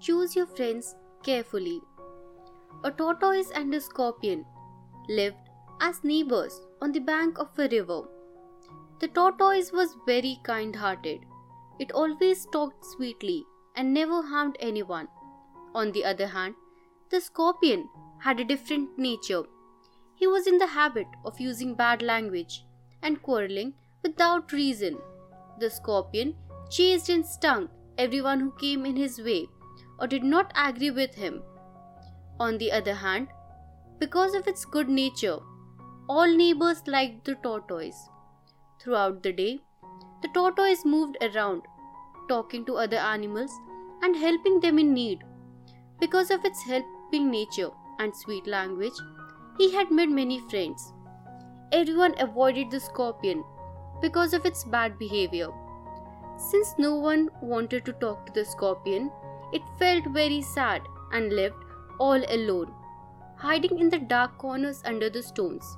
Choose your friends carefully. A tortoise and a scorpion lived as neighbors on the bank of a river. The tortoise was very kind hearted. It always talked sweetly and never harmed anyone. On the other hand, the scorpion had a different nature. He was in the habit of using bad language and quarreling without reason. The scorpion chased and stung everyone who came in his way or did not agree with him. On the other hand, because of its good nature, all neighbors liked the tortoise. Throughout the day, the tortoise moved around, talking to other animals and helping them in need. Because of its helping nature and sweet language, he had made many friends. Everyone avoided the scorpion because of its bad behavior. Since no one wanted to talk to the scorpion, it felt very sad and lived all alone, hiding in the dark corners under the stones.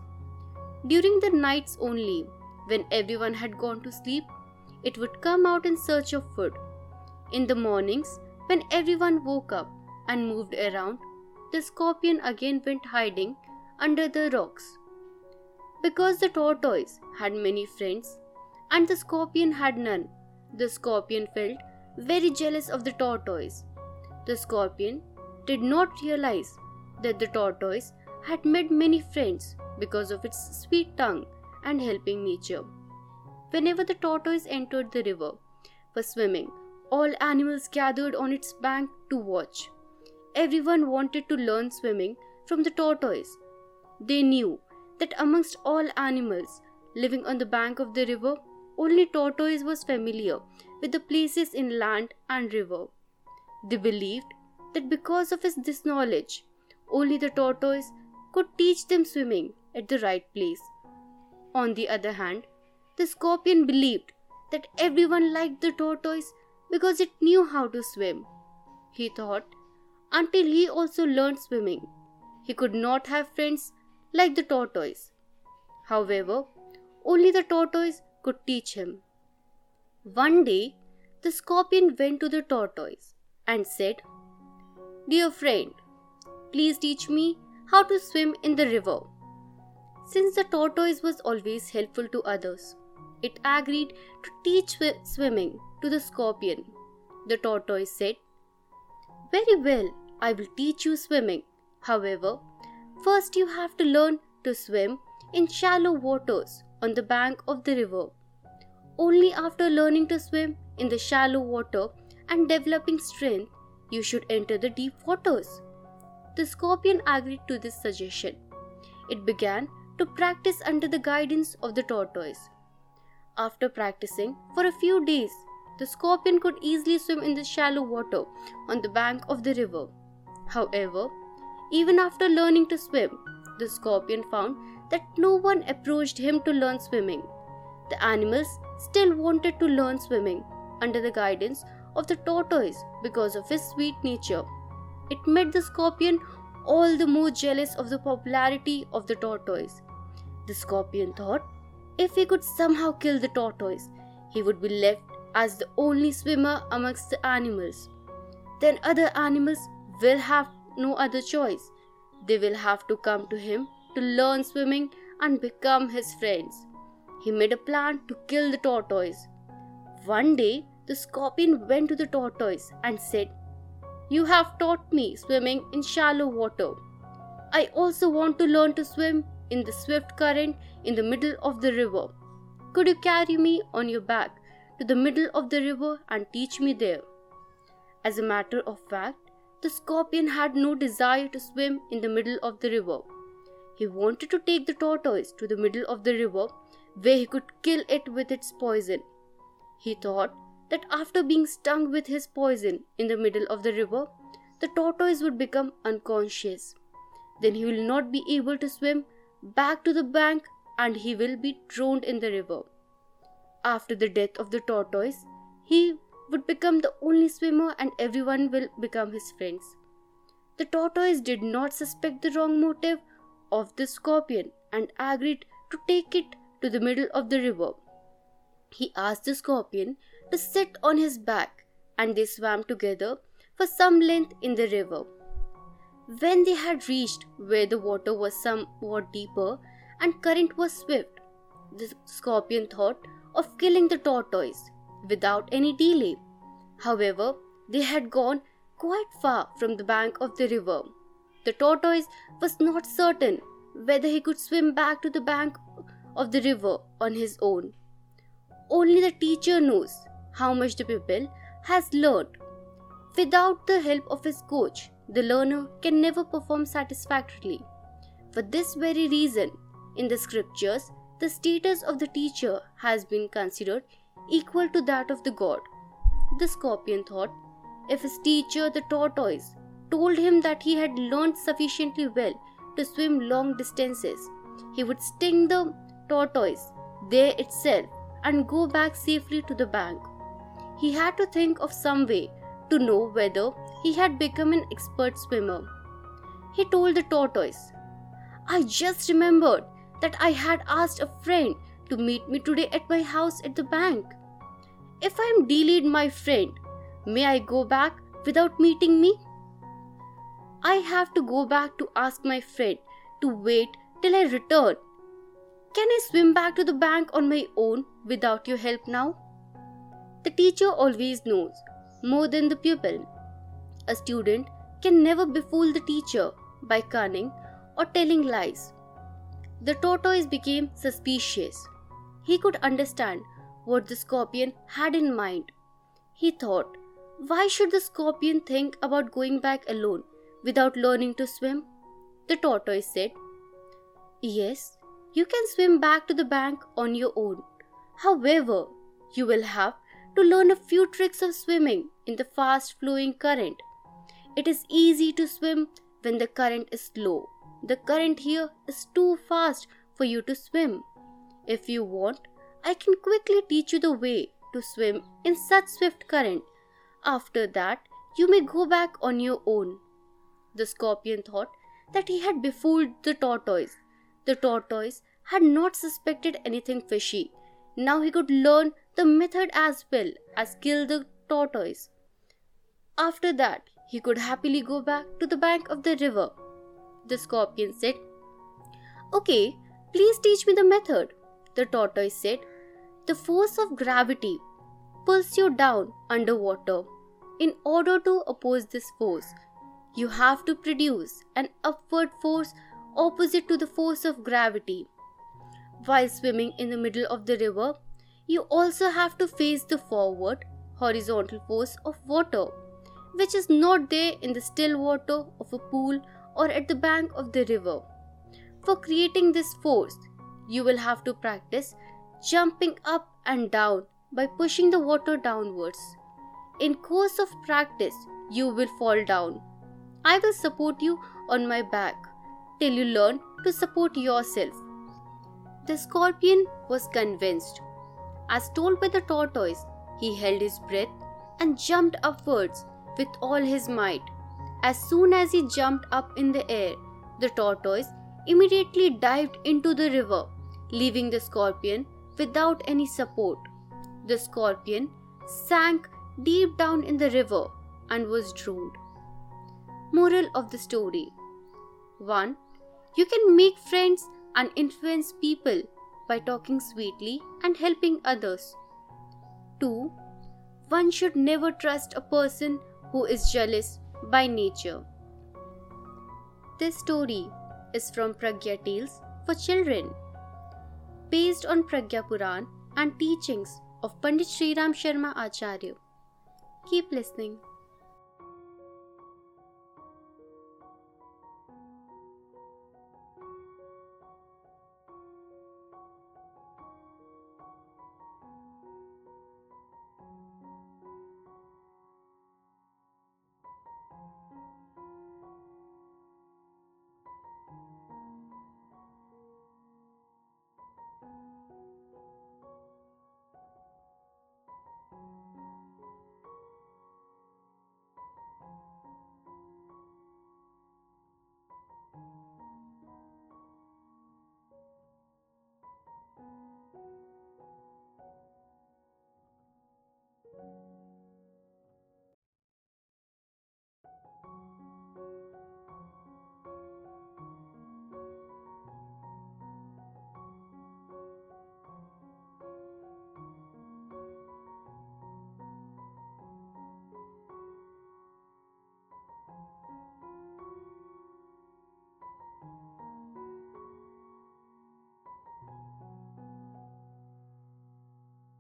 During the nights only, when everyone had gone to sleep, it would come out in search of food. In the mornings, when everyone woke up and moved around, the scorpion again went hiding under the rocks. Because the tortoise had many friends and the scorpion had none, the scorpion felt very jealous of the tortoise. The scorpion did not realize that the tortoise had made many friends because of its sweet tongue and helping nature. Whenever the tortoise entered the river for swimming, all animals gathered on its bank to watch. Everyone wanted to learn swimming from the tortoise. They knew that amongst all animals living on the bank of the river, only tortoise was familiar with the places in land and river. They believed that because of his this knowledge, only the tortoise could teach them swimming at the right place. On the other hand, the scorpion believed that everyone liked the tortoise because it knew how to swim. He thought, until he also learned swimming, he could not have friends like the tortoise. However, only the tortoise could teach him. One day, the scorpion went to the tortoise and said, Dear friend, please teach me how to swim in the river. Since the tortoise was always helpful to others, it agreed to teach sw- swimming to the scorpion. The tortoise said, Very well, I will teach you swimming. However, first you have to learn to swim in shallow waters on the bank of the river. Only after learning to swim in the shallow water and developing strength, you should enter the deep waters. The scorpion agreed to this suggestion. It began to practice under the guidance of the tortoise. After practicing for a few days, the scorpion could easily swim in the shallow water on the bank of the river. However, even after learning to swim, the scorpion found that no one approached him to learn swimming. The animals still wanted to learn swimming under the guidance of the tortoise because of his sweet nature. It made the scorpion all the more jealous of the popularity of the tortoise. The scorpion thought if he could somehow kill the tortoise, he would be left as the only swimmer amongst the animals. Then other animals will have no other choice. They will have to come to him to learn swimming and become his friends. He made a plan to kill the tortoise. One day, the scorpion went to the tortoise and said, You have taught me swimming in shallow water. I also want to learn to swim in the swift current in the middle of the river. Could you carry me on your back to the middle of the river and teach me there? As a matter of fact, the scorpion had no desire to swim in the middle of the river. He wanted to take the tortoise to the middle of the river where he could kill it with its poison. He thought that after being stung with his poison in the middle of the river, the tortoise would become unconscious. Then he will not be able to swim back to the bank and he will be drowned in the river. After the death of the tortoise, he would become the only swimmer and everyone will become his friends. The tortoise did not suspect the wrong motive of the scorpion and agreed to take it to the middle of the river. He asked the scorpion to sit on his back and they swam together for some length in the river. When they had reached where the water was somewhat deeper and current was swift, the scorpion thought of killing the tortoise without any delay. However, they had gone quite far from the bank of the river. The tortoise was not certain whether he could swim back to the bank of the river on his own. Only the teacher knows how much the pupil has learned. Without the help of his coach, the learner can never perform satisfactorily. For this very reason, in the scriptures, the status of the teacher has been considered equal to that of the god. The scorpion thought if his teacher, the tortoise, told him that he had learned sufficiently well to swim long distances, he would sting the tortoise there itself and go back safely to the bank. He had to think of some way to know whether he had become an expert swimmer. He told the tortoise, I just remembered that I had asked a friend to meet me today at my house at the bank. If I am delayed, my friend, may I go back without meeting me? I have to go back to ask my friend to wait till I return. Can I swim back to the bank on my own without your help now? The teacher always knows more than the pupil. A student can never befool the teacher by cunning or telling lies. The tortoise became suspicious. He could understand what the scorpion had in mind. He thought, why should the scorpion think about going back alone without learning to swim? The tortoise said, Yes, you can swim back to the bank on your own. However, you will have to learn a few tricks of swimming in the fast flowing current. It is easy to swim when the current is slow the current here is too fast for you to swim. If you want, I can quickly teach you the way to swim in such swift current. After that, you may go back on your own. The scorpion thought that he had befooled the tortoise. The tortoise had not suspected anything fishy. Now he could learn the method as well as kill the tortoise. After that, he could happily go back to the bank of the river the scorpion said. Okay, please teach me the method. The tortoise said. The force of gravity pulls you down underwater. In order to oppose this force, you have to produce an upward force opposite to the force of gravity. While swimming in the middle of the river, you also have to face the forward horizontal force of water, which is not there in the still water of a pool or at the bank of the river. For creating this force, you will have to practice jumping up and down by pushing the water downwards. In course of practice, you will fall down. I will support you on my back till you learn to support yourself. The scorpion was convinced. As told by the tortoise, he held his breath and jumped upwards with all his might. As soon as he jumped up in the air, the tortoise immediately dived into the river, leaving the scorpion without any support. The scorpion sank deep down in the river and was drowned. Moral of the story 1. You can make friends and influence people by talking sweetly and helping others. 2. One should never trust a person who is jealous by nature. This story is from Pragya Tales for Children, based on Pragya Puran and teachings of Pandit Sri Ram Sharma Acharya. Keep listening.